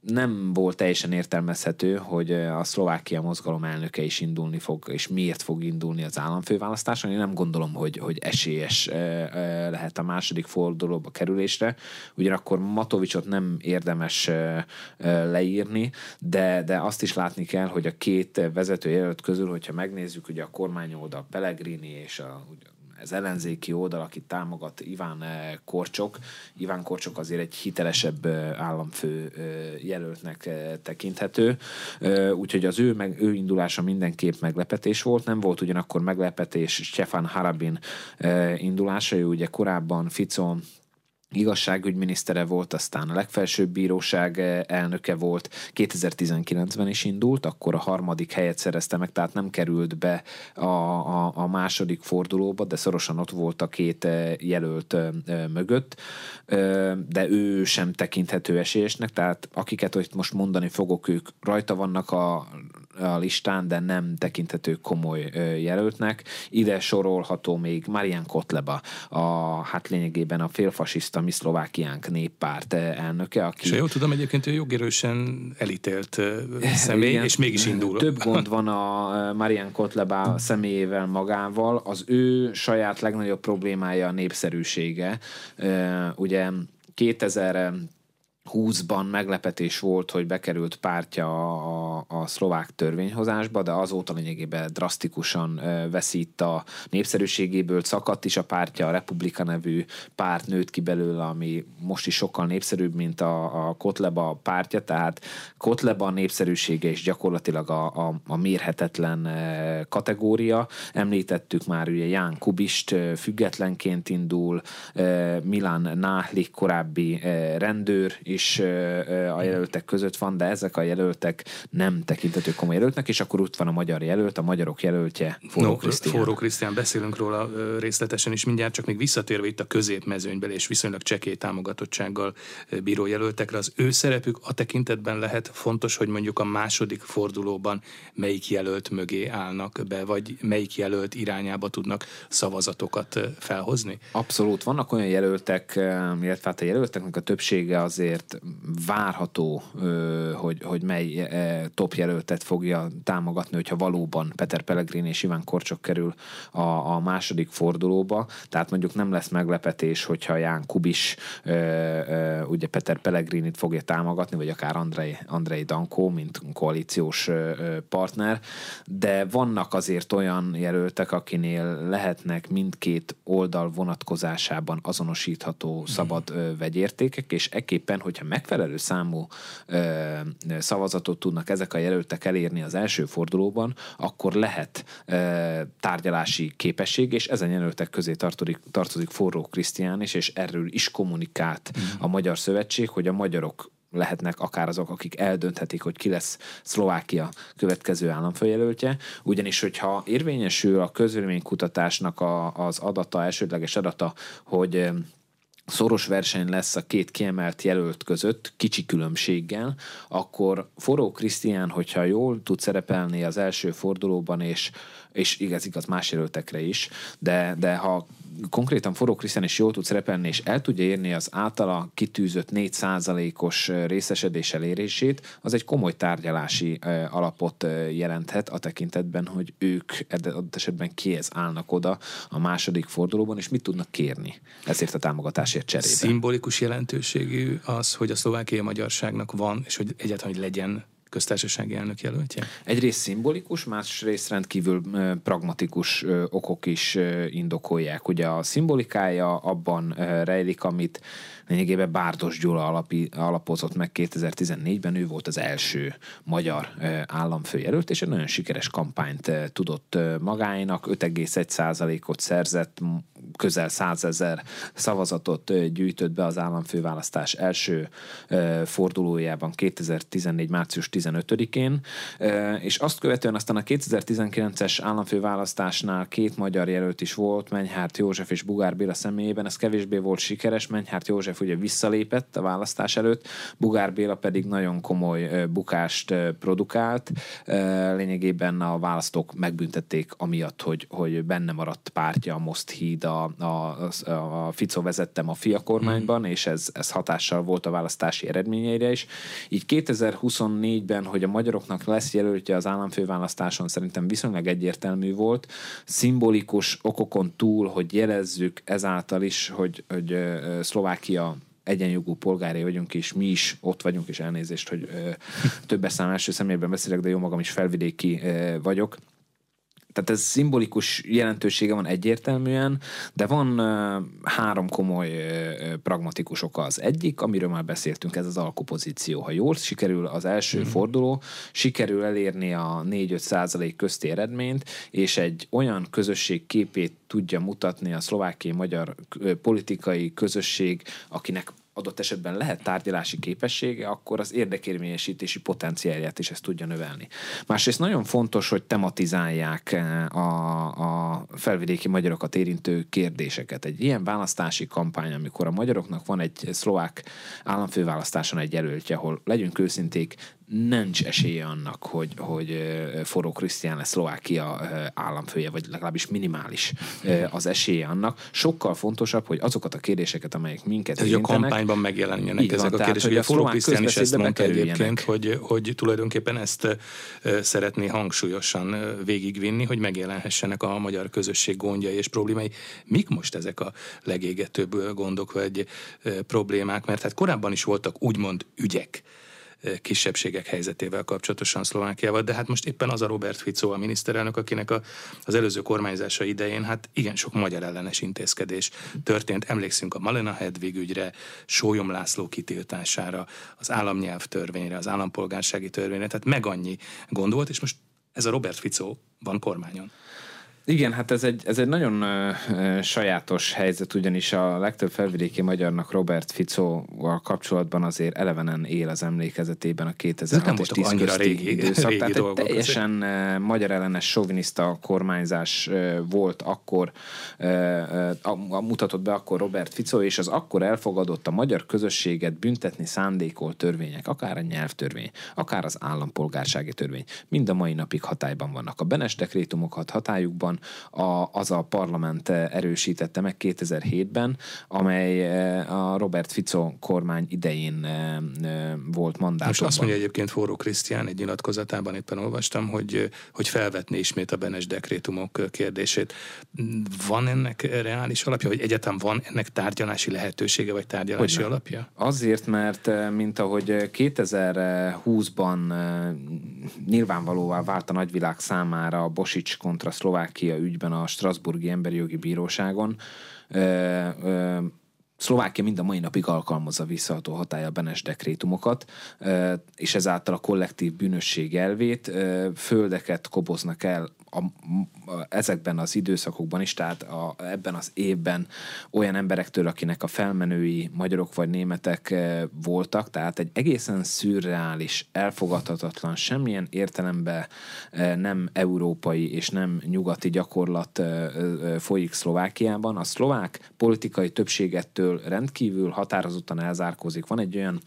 nem volt teljesen értelmezhető, hogy a szlovákia mozgalom elnöke is indulni fog, és miért fog indulni az államfőválasztáson. Én nem gondolom, hogy, hogy esélyes lehet a második fordulóba kerülésre. Ugyanakkor Matovicsot nem érdemes leírni, de, de azt is látni kell, hogy a két vezető jelölt közül, hogyha megnézzük ugye a kormányoldal Pellegrini és a, az ellenzéki oldal, akit támogat Iván eh, Korcsok. Iván Korcsok azért egy hitelesebb eh, államfő eh, jelöltnek tekinthető, úgyhogy az ő, meg, ő indulása mindenképp meglepetés volt. Nem volt ugyanakkor meglepetés Stefan Harabin indulása, ő ugye korábban Ficon igazságügyminisztere volt, aztán a legfelsőbb bíróság eh, elnöke volt, 2019-ben is indult, akkor a harmadik helyet szerezte meg, tehát nem került be a, a, a második fordulóba, de szorosan ott volt a két eh, jelölt eh, mögött, de ő sem tekinthető esélyesnek, tehát akiket hogy most mondani fogok, ők rajta vannak a a listán, de nem tekinthető komoly jelöltnek. Ide sorolható még Marian Kotleba, a, hát lényegében a félfasiszta mi szlovákiánk néppárt elnöke. Aki... És jól tudom, egyébként ő joggerősen elítélt személy, Igen, és mégis indul. Több gond van a Marian Kotleba személyével magával. Az ő saját legnagyobb problémája a népszerűsége. Ugye 2000 20-ban meglepetés volt, hogy bekerült pártja a, a szlovák törvényhozásba, de azóta lényegében drasztikusan veszít a népszerűségéből, szakadt is a pártja, a Republika nevű párt nőtt ki belőle, ami most is sokkal népszerűbb, mint a, a Kotleba pártja, tehát Kotleba népszerűsége is gyakorlatilag a, a, a mérhetetlen kategória. Említettük már ugye Ján Kubist függetlenként indul, Milan Náhlik korábbi rendőr, is a jelöltek között van, de ezek a jelöltek nem tekintető komoly jelöltnek, és akkor ott van a magyar jelölt, a magyarok jelöltje, Forró no, Krisztián. Forró Krisztián, beszélünk róla részletesen is mindjárt, csak még visszatérve itt a középmezőnybeli és viszonylag csekély támogatottsággal bíró jelöltekre, az ő szerepük a tekintetben lehet fontos, hogy mondjuk a második fordulóban melyik jelölt mögé állnak be, vagy melyik jelölt irányába tudnak szavazatokat felhozni? Abszolút. Vannak olyan jelöltek, illetve hát a jelölteknek a többsége azért azért várható, hogy, hogy mely top jelöltet fogja támogatni, hogyha valóban Peter Pellegrini és Iván Korcsok kerül a, a második fordulóba. Tehát mondjuk nem lesz meglepetés, hogyha Ján Kubis ugye Peter Pellegrinit fogja támogatni, vagy akár Andrei, Andrei Dankó, mint koalíciós partner, de vannak azért olyan jelöltek, akinél lehetnek mindkét oldal vonatkozásában azonosítható szabad vegyértékek, és ekképpen, hogyha megfelelő számú ö, szavazatot tudnak ezek a jelöltek elérni az első fordulóban, akkor lehet ö, tárgyalási képesség, és ezen jelöltek közé tartozik, tartozik Forró Krisztián is, és erről is kommunikált mm. a Magyar Szövetség, hogy a magyarok lehetnek akár azok, akik eldönthetik, hogy ki lesz Szlovákia következő államfőjelöltje, ugyanis hogyha érvényesül a közvéleménykutatásnak a, az adata, elsődleges adata, hogy szoros verseny lesz a két kiemelt jelölt között, kicsi különbséggel, akkor Forró Krisztián, hogyha jól tud szerepelni az első fordulóban, és, és igaz, igaz más jelöltekre is, de, de ha konkrétan Forró Krisztián is jól tud szerepelni, és el tudja érni az általa kitűzött 4%-os részesedés elérését, az egy komoly tárgyalási alapot jelenthet a tekintetben, hogy ők adott esetben kihez állnak oda a második fordulóban, és mit tudnak kérni ezért a támogatásért cserébe. Szimbolikus jelentőségű az, hogy a szlovákiai magyarságnak van, és hogy egyáltalán, hogy legyen köztársasági elnök jelöltje? Egyrészt szimbolikus, másrészt rendkívül pragmatikus okok is indokolják. Ugye a szimbolikája abban rejlik, amit lényegében Bárdos Gyula alapi, alapozott meg 2014-ben, ő volt az első magyar államfőjelölt, és egy nagyon sikeres kampányt tudott magáinak, 5,1%-ot szerzett, közel 100 ezer szavazatot gyűjtött be az államfőválasztás első fordulójában 2014. március 15-én, és azt követően aztán a 2019-es államfőválasztásnál két magyar jelölt is volt, Menyhárt József és Bugár Béla személyében, ez kevésbé volt sikeres, Menyhárt József ugye visszalépett a választás előtt, Bugár Béla pedig nagyon komoly bukást produkált, lényegében a választók megbüntették amiatt, hogy, hogy benne maradt pártja a Most Híd a, a, a Fico vezette a FIA kormányban, mm. és ez, ez hatással volt a választási eredményeire is. Így 2024-ben, hogy a magyaroknak lesz jelöltje az államfőválasztáson, szerintem viszonylag egyértelmű volt. Szimbolikus okokon túl, hogy jelezzük ezáltal is, hogy, hogy Szlovákia egyenjogú polgárai vagyunk, és mi is ott vagyunk, és elnézést, hogy ö, többes szám első személyben beszélek, de jó magam is felvidéki ö, vagyok tehát ez szimbolikus jelentősége van egyértelműen, de van három komoly pragmatikus oka. Az egyik, amiről már beszéltünk, ez az alkupozíció. Ha jól sikerül az első mm. forduló, sikerül elérni a 4-5 százalék közti eredményt, és egy olyan közösség képét tudja mutatni a szlovákiai magyar politikai közösség, akinek adott esetben lehet tárgyalási képessége, akkor az érdekérvényesítési potenciálját is ezt tudja növelni. Másrészt nagyon fontos, hogy tematizálják eh, a, a felvidéki magyarokat érintő kérdéseket. Egy ilyen választási kampány, amikor a magyaroknak van egy szlovák államfőválasztáson egy jelöltje, ahol legyünk őszinték, nincs esélye annak, hogy, hogy Forró Krisztián lesz Szlovákia államfője, vagy legalábbis minimális az esélye annak. Sokkal fontosabb, hogy azokat a kérdéseket, amelyek minket Ez a kampányban megjelenjenek ezek van, a kérdések. Ugye Forró Krisztián is ezt mondta egyébként, hogy, hogy tulajdonképpen ezt szeretné hangsúlyosan végigvinni, hogy megjelenhessenek a magyar közösség gondjai és problémái. Mik most ezek a legégetőbb gondok vagy problémák? Mert hát korábban is voltak úgymond ügyek, kisebbségek helyzetével kapcsolatosan Szlovákiával, de hát most éppen az a Robert Fico, a miniszterelnök, akinek a, az előző kormányzása idején hát igen sok magyar ellenes intézkedés történt. Emlékszünk a Malena Hedvig ügyre, Sólyom László kitiltására, az államnyelvtörvényre, az állampolgársági törvényre, tehát meg annyi gond volt, és most ez a Robert Fico van kormányon. Igen, hát ez egy, ez egy nagyon uh, sajátos helyzet, ugyanis a legtöbb felvidéki magyarnak Robert Ficóval kapcsolatban azért elevenen él az emlékezetében a 2006 és 10 közti régi, időszak. Régi Tehát egy teljesen uh, magyar ellenes soviniszta kormányzás uh, volt akkor, uh, uh, mutatott be akkor Robert Ficó, és az akkor elfogadott a magyar közösséget büntetni szándékolt törvények, akár a nyelvtörvény, akár az állampolgársági törvény, mind a mai napig hatályban vannak. A Benes dekrétumokat hatályukban a, az a parlament erősítette meg 2007-ben, amely eh, a Robert Fico kormány idején eh, eh, volt mandátumban. Most azt mondja egyébként Forró Krisztián egy nyilatkozatában éppen olvastam, hogy, hogy felvetni ismét a Benes dekrétumok kérdését. Van ennek reális alapja, hogy egyetem van ennek tárgyalási lehetősége, vagy tárgyalási Hogyne. alapja? Azért, mert mint ahogy 2020-ban nyilvánvalóvá vált a nagyvilág számára a Bosics kontra Szlovákia Szlovákia ügyben a Strasburgi Emberi Jogi Bíróságon. Szlovákia mind a mai napig alkalmazza visszaható hatája Benes dekrétumokat, és ezáltal a kollektív bűnösség elvét, földeket koboznak el a, a, ezekben az időszakokban is, tehát a, ebben az évben olyan emberektől, akinek a felmenői magyarok vagy németek e, voltak, tehát egy egészen szürreális, elfogadhatatlan, semmilyen értelemben e, nem európai és nem nyugati gyakorlat e, e, folyik Szlovákiában. A szlovák politikai többségettől rendkívül határozottan elzárkózik. Van egy olyan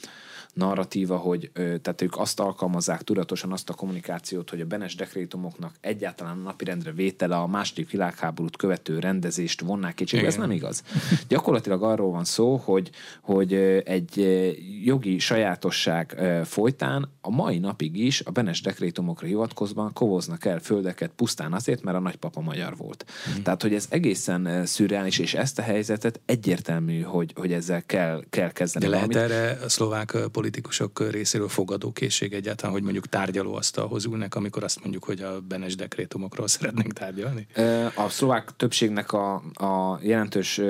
narratíva, hogy tehát ők azt alkalmazzák tudatosan azt a kommunikációt, hogy a Benes dekrétumoknak egyáltalán a napirendre vétele a második világháborút követő rendezést vonnák kétségbe. Ez nem igaz. Gyakorlatilag arról van szó, hogy, hogy egy jogi sajátosság folytán a mai napig is a Benes dekrétumokra hivatkozva kovoznak el földeket pusztán azért, mert a nagypapa magyar volt. Mm. Tehát, hogy ez egészen szürreális, és ezt a helyzetet egyértelmű, hogy, hogy ezzel kell, kell kezdeni. De lehet valamit. erre a szlovák politikusok részéről fogadókészség egyáltalán, hogy mondjuk tárgyalóasztalhoz ülnek, amikor azt mondjuk, hogy a Benes dekrétumokról szeretnénk tárgyalni? A szlovák többségnek a, a jelentős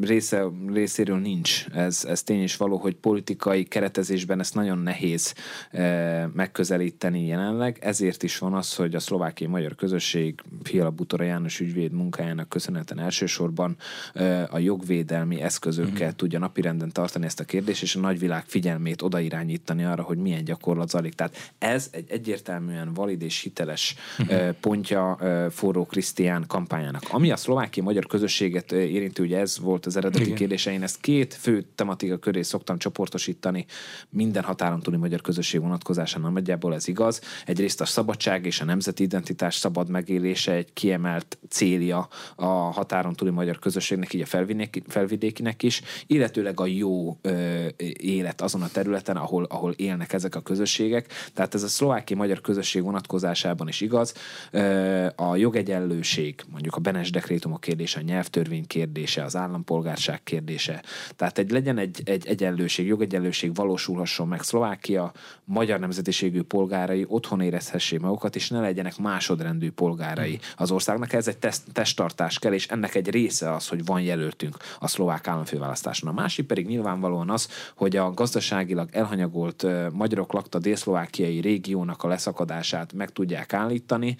része, részéről nincs. Ez, ez tény is való, hogy politikai keretezésben ezt nagyon nehéz e, megközelíteni jelenleg. Ezért is van az, hogy a szlovákiai magyar közösség Fiala Butora János ügyvéd munkájának köszönhetően elsősorban e, a jogvédelmi eszközökkel mm-hmm. tudja napirenden tartani ezt a kérdést, és a nagyvilág figyelmét odairányítani arra, hogy milyen gyakorlat zalik. Tehát ez egy egyértelműen valid és hiteles e, pontja e, Forró Krisztián kampányának. Ami a szlovákiai magyar közösséget érinti, ugye ez ez volt az eredeti Igen. kérdése. Én ezt két fő tematika köré szoktam csoportosítani minden határon túli magyar közösség vonatkozásán, nagyjából ez igaz. Egyrészt a szabadság és a nemzeti identitás szabad megélése egy kiemelt célja a határon túli magyar közösségnek, így a felvidéki, felvidékinek is, illetőleg a jó ö, élet azon a területen, ahol, ahol élnek ezek a közösségek. Tehát ez a szlováki magyar közösség vonatkozásában is igaz. Ö, a jogegyenlőség, mondjuk a Benes dekrétumok kérdése, a nyelvtörvény kérdése, az állampolgárság kérdése. Tehát egy legyen egy, egy egyenlőség, jogegyenlőség valósulhasson meg Szlovákia, magyar nemzetiségű polgárai otthon érezhessék magukat, és ne legyenek másodrendű polgárai az országnak. Ez egy teszt, testtartás kell, és ennek egy része az, hogy van jelöltünk a szlovák államfőválasztáson. A másik pedig nyilvánvalóan az, hogy a gazdaságilag elhanyagolt magyarok lakta délszlovákiai régiónak a leszakadását meg tudják állítani.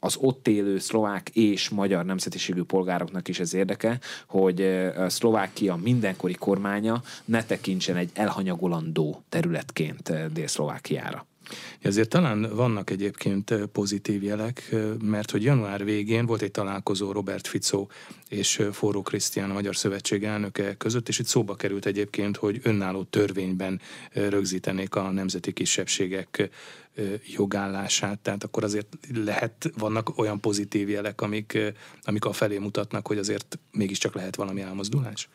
Az ott élő szlovák és magyar nemzetiségű polgároknak is ez érdeke, hogy Szlovákia mindenkori kormánya ne tekintsen egy elhanyagolandó területként Dél-Szlovákiára. Ezért talán vannak egyébként pozitív jelek, mert hogy január végén volt egy találkozó Robert Fico és Forró Krisztián, a Magyar Szövetség elnöke között, és itt szóba került egyébként, hogy önálló törvényben rögzítenék a nemzeti kisebbségek jogállását, tehát akkor azért lehet, vannak olyan pozitív jelek, amik, amik a felé mutatnak, hogy azért mégiscsak lehet valami elmozdulás?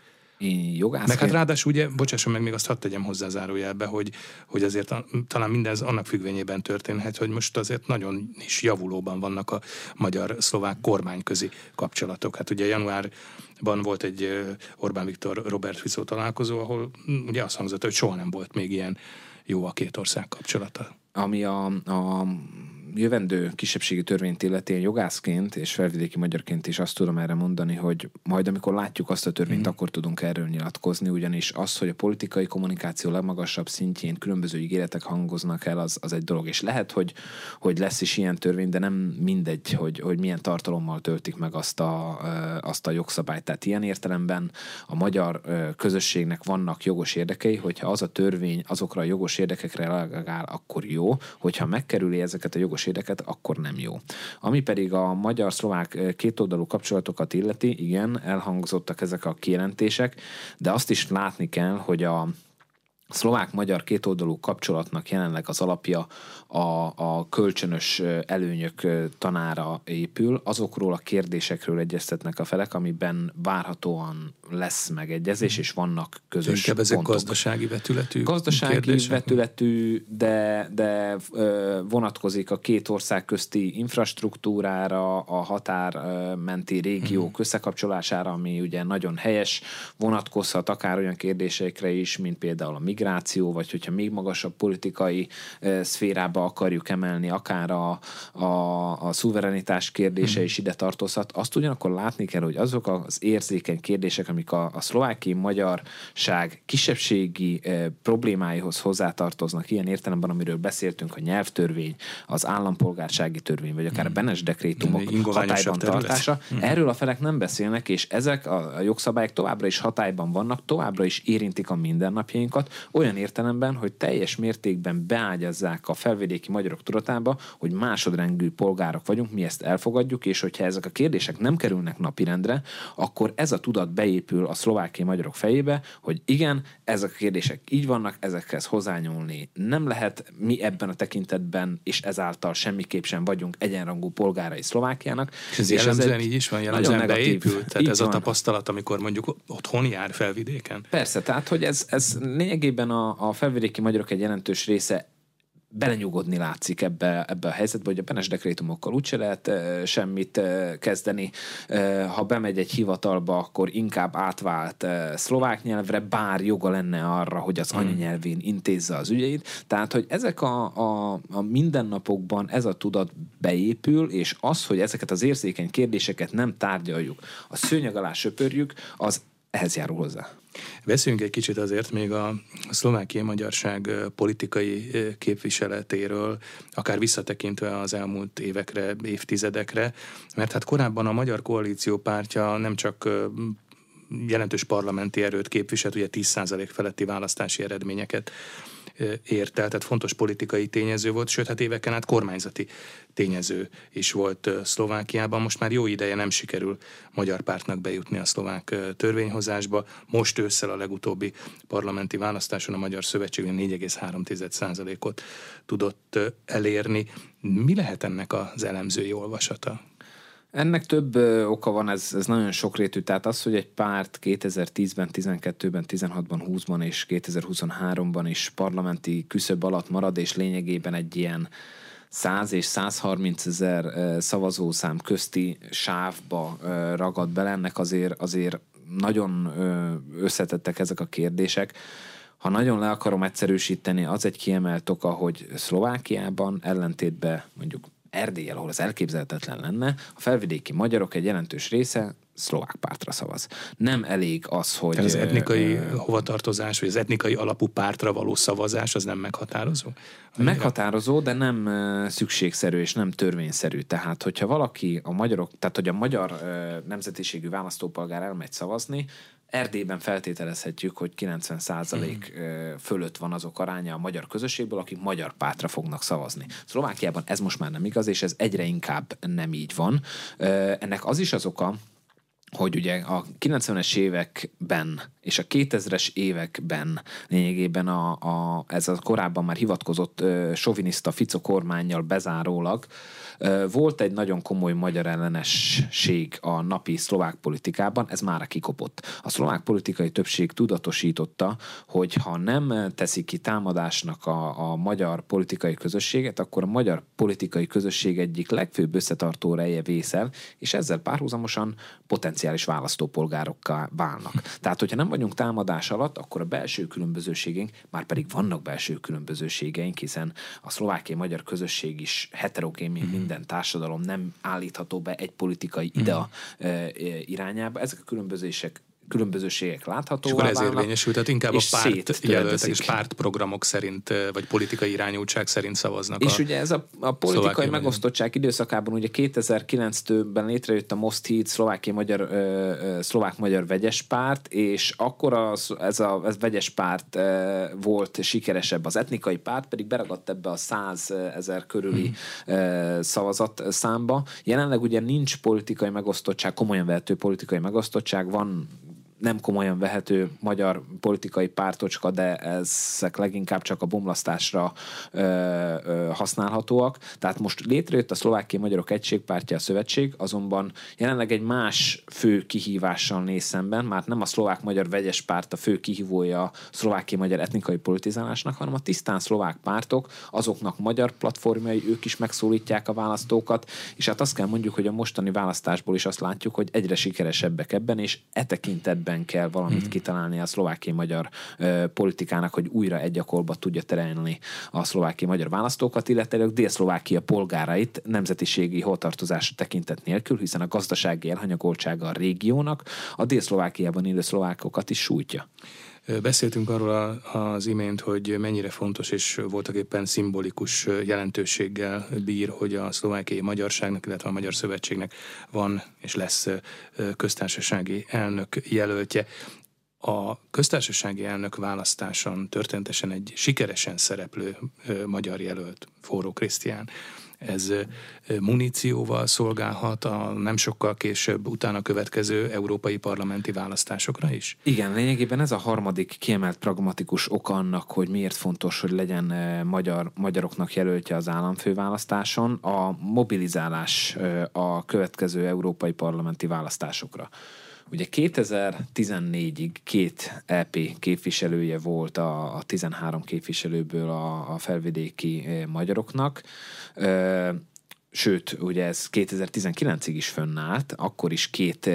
Jogász. Meg hát ráadásul ugye, bocsásson meg, még azt hadd tegyem hozzá zárójelbe, hogy, hogy azért a, talán mindez annak függvényében történhet, hogy most azért nagyon is javulóban vannak a magyar-szlovák kormányközi kapcsolatok. Hát ugye januárban volt egy Orbán Viktor Robert Fico találkozó, ahol ugye azt hangzott, hogy soha nem volt még ilyen jó a két ország kapcsolata. Ami a, a jövendő kisebbségi törvényt illeti jogászként és felvidéki magyarként is azt tudom erre mondani, hogy majd amikor látjuk azt a törvényt, mm. akkor tudunk erről nyilatkozni, ugyanis az, hogy a politikai kommunikáció legmagasabb szintjén különböző ígéretek hangoznak el, az, az egy dolog. És lehet, hogy, hogy lesz is ilyen törvény, de nem mindegy, hogy, hogy milyen tartalommal töltik meg azt a, azt a jogszabályt. Tehát ilyen értelemben a magyar közösségnek vannak jogos érdekei, hogyha az a törvény azokra a jogos érdekekre reagál, akkor jó, hogyha megkerüli ezeket a jogos érdeket, akkor nem jó. Ami pedig a magyar-szlovák kétoldalú kapcsolatokat illeti, igen, elhangzottak ezek a kijelentések, de azt is látni kell, hogy a szlovák-magyar kétoldalú kapcsolatnak jelenleg az alapja a, a kölcsönös előnyök tanára épül. Azokról a kérdésekről egyeztetnek a felek, amiben várhatóan lesz megegyezés, mhm. és vannak közös Inkább ezek pontok. gazdasági vetületű Gazdasági kérdések? vetületű, de, de vonatkozik a két ország közti infrastruktúrára, a határmenti régiók hmm. összekapcsolására, ami ugye nagyon helyes, vonatkozhat akár olyan kérdésekre is, mint például a migráció, vagy hogyha még magasabb politikai szférába akarjuk emelni, akár a, a, a szuverenitás kérdése hmm. is ide tartozhat, azt ugyanakkor látni kell, hogy azok az érzékeny kérdések, amik a, a szlovákiai magyarság kisebbségi e, problémáihoz hozzátartoznak, ilyen értelemben, amiről beszéltünk, a nyelvtörvény, az állampolgársági törvény, vagy akár a hmm. Benes dekrétumok hatályban tartása, hmm. erről a felek nem beszélnek, és ezek a, a jogszabályok továbbra is hatályban vannak, továbbra is érintik a mindennapjainkat, olyan értelemben, hogy teljes mértékben beágyazzák a felvidéki magyarok tudatába, hogy másodrendű polgárok vagyunk, mi ezt elfogadjuk, és hogyha ezek a kérdések nem kerülnek napirendre, akkor ez a tudat beépül épül a szlovákiai magyarok fejébe, hogy igen, ezek a kérdések így vannak, ezekhez hozzányúlni nem lehet, mi ebben a tekintetben, és ezáltal semmiképp sem vagyunk egyenrangú polgárai Szlovákiának. És ez, és ez egy így is van, jellemzően beépült, tehát ez van. a tapasztalat, amikor mondjuk otthon jár felvidéken. Persze, tehát hogy ez, ez lényegében a, a felvidéki magyarok egy jelentős része belenyugodni látszik ebbe, ebbe a helyzetbe, hogy a penes dekrétumokkal úgyse lehet e, semmit e, kezdeni. E, ha bemegy egy hivatalba, akkor inkább átvált e, szlovák nyelvre, bár joga lenne arra, hogy az hmm. anyanyelvén intézze az ügyeit. Tehát, hogy ezek a, a, a mindennapokban ez a tudat beépül, és az, hogy ezeket az érzékeny kérdéseket nem tárgyaljuk, a szőnyeg alá söpörjük, az ehhez járul hozzá. Beszéljünk egy kicsit azért még a szlovákiai magyarság politikai képviseletéről, akár visszatekintve az elmúlt évekre, évtizedekre, mert hát korábban a Magyar Koalíció pártja nem csak jelentős parlamenti erőt képviselt, ugye 10% feletti választási eredményeket ért tehát fontos politikai tényező volt, sőt, hát éveken át kormányzati tényező is volt Szlovákiában. Most már jó ideje nem sikerül magyar pártnak bejutni a szlovák törvényhozásba. Most ősszel a legutóbbi parlamenti választáson a Magyar Szövetség 4,3%-ot tudott elérni. Mi lehet ennek az elemzői olvasata? Ennek több oka van, ez, ez nagyon sokrétű. Tehát az, hogy egy párt 2010-ben, 12-ben, 16-ban, 20-ban és 2023-ban is parlamenti küszöb alatt marad, és lényegében egy ilyen 100 és 130 ezer szavazószám közti sávba ragad bele, ennek azért, azért nagyon összetettek ezek a kérdések. Ha nagyon le akarom egyszerűsíteni, az egy kiemelt oka, hogy Szlovákiában ellentétben mondjuk Erdélyel, ahol az elképzelhetetlen lenne, a felvidéki magyarok egy jelentős része szlovák pártra szavaz. Nem elég az, hogy... Tehát az etnikai uh, hovatartozás, vagy az etnikai alapú pártra való szavazás, az nem meghatározó? Meghatározó, de nem szükségszerű és nem törvényszerű. Tehát, hogyha valaki a magyarok, tehát hogy a magyar uh, nemzetiségű választópolgár elmegy szavazni, Erdélyben feltételezhetjük, hogy 90% hmm. fölött van azok aránya a magyar közösségből, akik magyar pártra fognak szavazni. Szlovákiában ez most már nem igaz, és ez egyre inkább nem így van. Ennek az is az oka, hogy ugye a 90-es években és a 2000-es években lényegében a, a, ez a korábban már hivatkozott ö, soviniszta Fico kormányjal bezárólag volt egy nagyon komoly magyar ellenesség a napi szlovák politikában, ez már kikopott. A szlovák politikai többség tudatosította, hogy ha nem teszik ki támadásnak a, a magyar politikai közösséget, akkor a magyar politikai közösség egyik legfőbb összetartó reje vészel, és ezzel párhuzamosan potenciális választópolgárokká válnak. Tehát, hogyha nem vagyunk támadás alatt, akkor a belső különbözőségeink, már pedig vannak belső különbözőségeink, hiszen a szlovákiai magyar közösség is heterogén, mint mm-hmm minden társadalom nem állítható be egy politikai idea mm. irányába. Ezek a különbözések különbözőségek láthatóak. És akkor ez érvényesül, tehát inkább a párt jelöltek és pártprogramok szerint, vagy politikai irányultság szerint szavaznak. És a ugye ez a, a politikai megosztottság időszakában ugye 2009-ben létrejött a Most Híd szlovákiai-magyar, szlovák-magyar vegyes párt, és akkor az, ez a ez vegyes párt volt sikeresebb. Az etnikai párt pedig beragadt ebbe a 100 ezer körüli hmm. szavazat számba. Jelenleg ugye nincs politikai megosztottság, komolyan vehető politikai megosztottság, van nem komolyan vehető magyar politikai pártocska, de ezek leginkább csak a bomlasztásra ö, ö, használhatóak. Tehát most létrejött a Szlovákiai Magyarok Egységpártja a szövetség, azonban jelenleg egy más fő kihívással néz szemben, már nem a szlovák-magyar vegyes párt a fő kihívója a szlovákiai magyar etnikai politizálásnak, hanem a tisztán szlovák pártok, azoknak magyar platformjai, ők is megszólítják a választókat, és hát azt kell mondjuk, hogy a mostani választásból is azt látjuk, hogy egyre sikeresebbek ebben, és e tekintetben ebben kell valamit mm. kitalálni a szlovákiai magyar ö, politikának, hogy újra egy akolba tudja terelni a szlovákiai magyar választókat, illetve Dél-Szlovákia polgárait nemzetiségi hovatartozás tekintet nélkül, hiszen a gazdasági elhanyagoltsága a régiónak a Dél-Szlovákiában élő szlovákokat is sújtja. Beszéltünk arról az imént, hogy mennyire fontos és voltak éppen szimbolikus jelentőséggel bír, hogy a szlovákiai magyarságnak, illetve a Magyar Szövetségnek van és lesz köztársasági elnök jelöltje. A köztársasági elnök választáson történetesen egy sikeresen szereplő magyar jelölt, Forró Krisztián ez munícióval szolgálhat a nem sokkal később utána következő európai parlamenti választásokra is? Igen, lényegében ez a harmadik kiemelt pragmatikus oka annak, hogy miért fontos, hogy legyen magyar, magyaroknak jelöltje az államfőválasztáson, a mobilizálás a következő európai parlamenti választásokra. Ugye 2014-ig két EP képviselője volt a, a 13 képviselőből a, a felvidéki magyaroknak. Sőt, ugye ez 2019-ig is fönnállt, akkor is két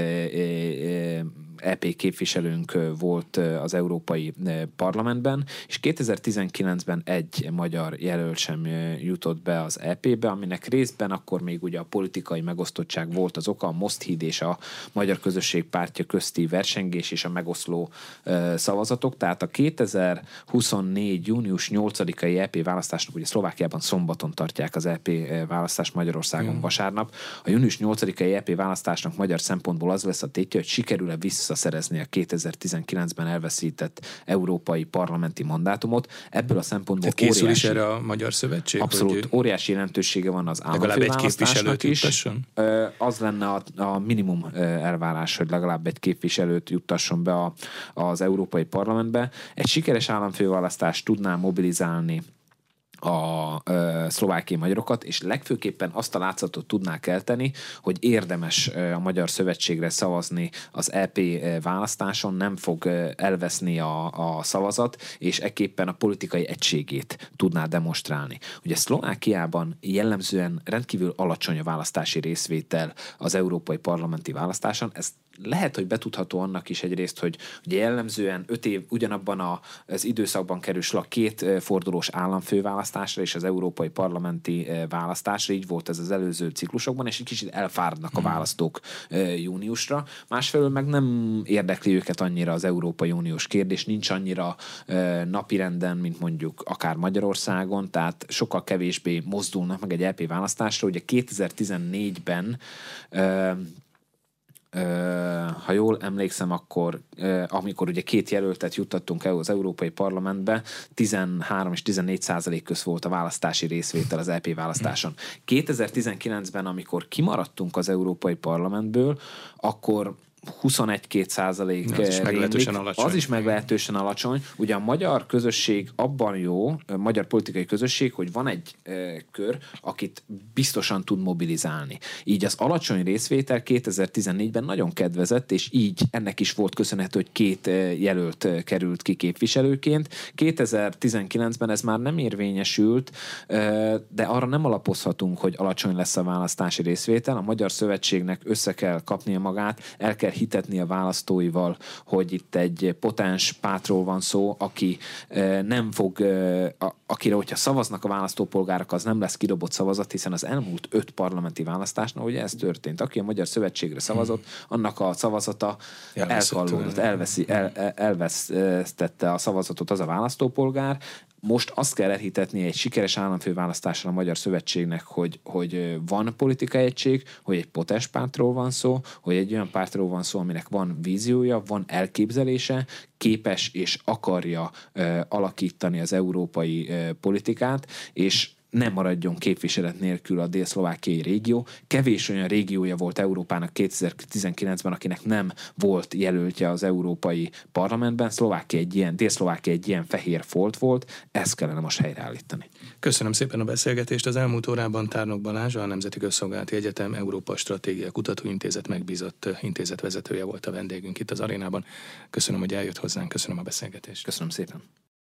EP képviselőnk volt az Európai Parlamentben, és 2019-ben egy magyar jelölt sem jutott be az EP-be, aminek részben akkor még ugye a politikai megosztottság volt az oka, a Mosthíd és a Magyar Közösség Pártja közti versengés és a megoszló szavazatok, tehát a 2024. június 8-ai EP választásnak, ugye Szlovákiában szombaton tartják az EP választást Magyarországon mm. vasárnap. A június 8-ai EP választásnak magyar szempontból az lesz a tétje, hogy sikerül-e vissza visszaszerezni a 2019-ben elveszített európai parlamenti mandátumot. Ebből a szempontból Tehát készül óriási, is erre a Magyar Szövetség? Abszolút. Hogy óriási jelentősége van az államfőválasztásnak is. Juttasson? Az lenne a, a minimum elvárás, hogy legalább egy képviselőt juttasson be a, az Európai Parlamentbe. Egy sikeres államfőválasztás tudná mobilizálni a ö, szlovákiai magyarokat, és legfőképpen azt a látszatot tudná kelteni, hogy érdemes a Magyar Szövetségre szavazni az EP választáson, nem fog elveszni a, a szavazat, és ekképpen a politikai egységét tudná demonstrálni. Ugye Szlovákiában jellemzően rendkívül alacsony a választási részvétel az európai parlamenti választáson, ez lehet, hogy betudható annak is egyrészt, hogy ugye jellemzően öt év ugyanabban a, az időszakban kerül a két fordulós államfőválasztásra és az európai parlamenti választásra, így volt ez az előző ciklusokban, és egy kicsit elfáradnak a hmm. választók júniusra. Másfelől meg nem érdekli őket annyira az Európai Uniós kérdés, nincs annyira napirenden, mint mondjuk akár Magyarországon, tehát sokkal kevésbé mozdulnak meg egy LP választásra. Ugye 2014-ben ha jól emlékszem, akkor amikor ugye két jelöltet juttattunk el az Európai Parlamentbe, 13 és 14 százalék köz volt a választási részvétel az EP választáson. 2019-ben, amikor kimaradtunk az Európai Parlamentből, akkor 21-2 százalék az is meglehetősen alacsony. Az is meglehetősen alacsony. Ugye a magyar közösség abban jó, a magyar politikai közösség, hogy van egy e, kör, akit biztosan tud mobilizálni. Így az alacsony részvétel 2014-ben nagyon kedvezett, és így ennek is volt köszönhető, hogy két jelölt került ki képviselőként. 2019-ben ez már nem érvényesült, de arra nem alapozhatunk, hogy alacsony lesz a választási részvétel. A Magyar Szövetségnek össze kell kapnia magát, el kell hitetni a választóival, hogy itt egy potens pátról van szó, aki nem fog, akire, hogyha szavaznak a választópolgárok, az nem lesz kidobott szavazat, hiszen az elmúlt öt parlamenti választásnál ugye ez történt. Aki a Magyar Szövetségre szavazott, annak a szavazata elkallódott, elveszi, el, elvesztette a szavazatot az a választópolgár, most azt kell elhitetni egy sikeres államfőválasztáson a Magyar Szövetségnek, hogy, hogy van politikai egység, hogy egy potens pártról van szó, hogy egy olyan pártról van szó, aminek van víziója, van elképzelése, képes és akarja ö, alakítani az európai ö, politikát, és nem maradjon képviselet nélkül a dél-szlovákiai régió. Kevés olyan régiója volt Európának 2019-ben, akinek nem volt jelöltje az Európai Parlamentben. Szlovákia egy ilyen, dél-szlovákia egy ilyen fehér folt volt, ezt kellene most helyreállítani. Köszönöm szépen a beszélgetést. Az elmúlt órában Tárnok Balázs, a Nemzeti Közszolgálati Egyetem Európa Stratégia Kutatóintézet megbízott intézetvezetője volt a vendégünk itt az arénában. Köszönöm, hogy eljött hozzánk, köszönöm a beszélgetést. Köszönöm szépen.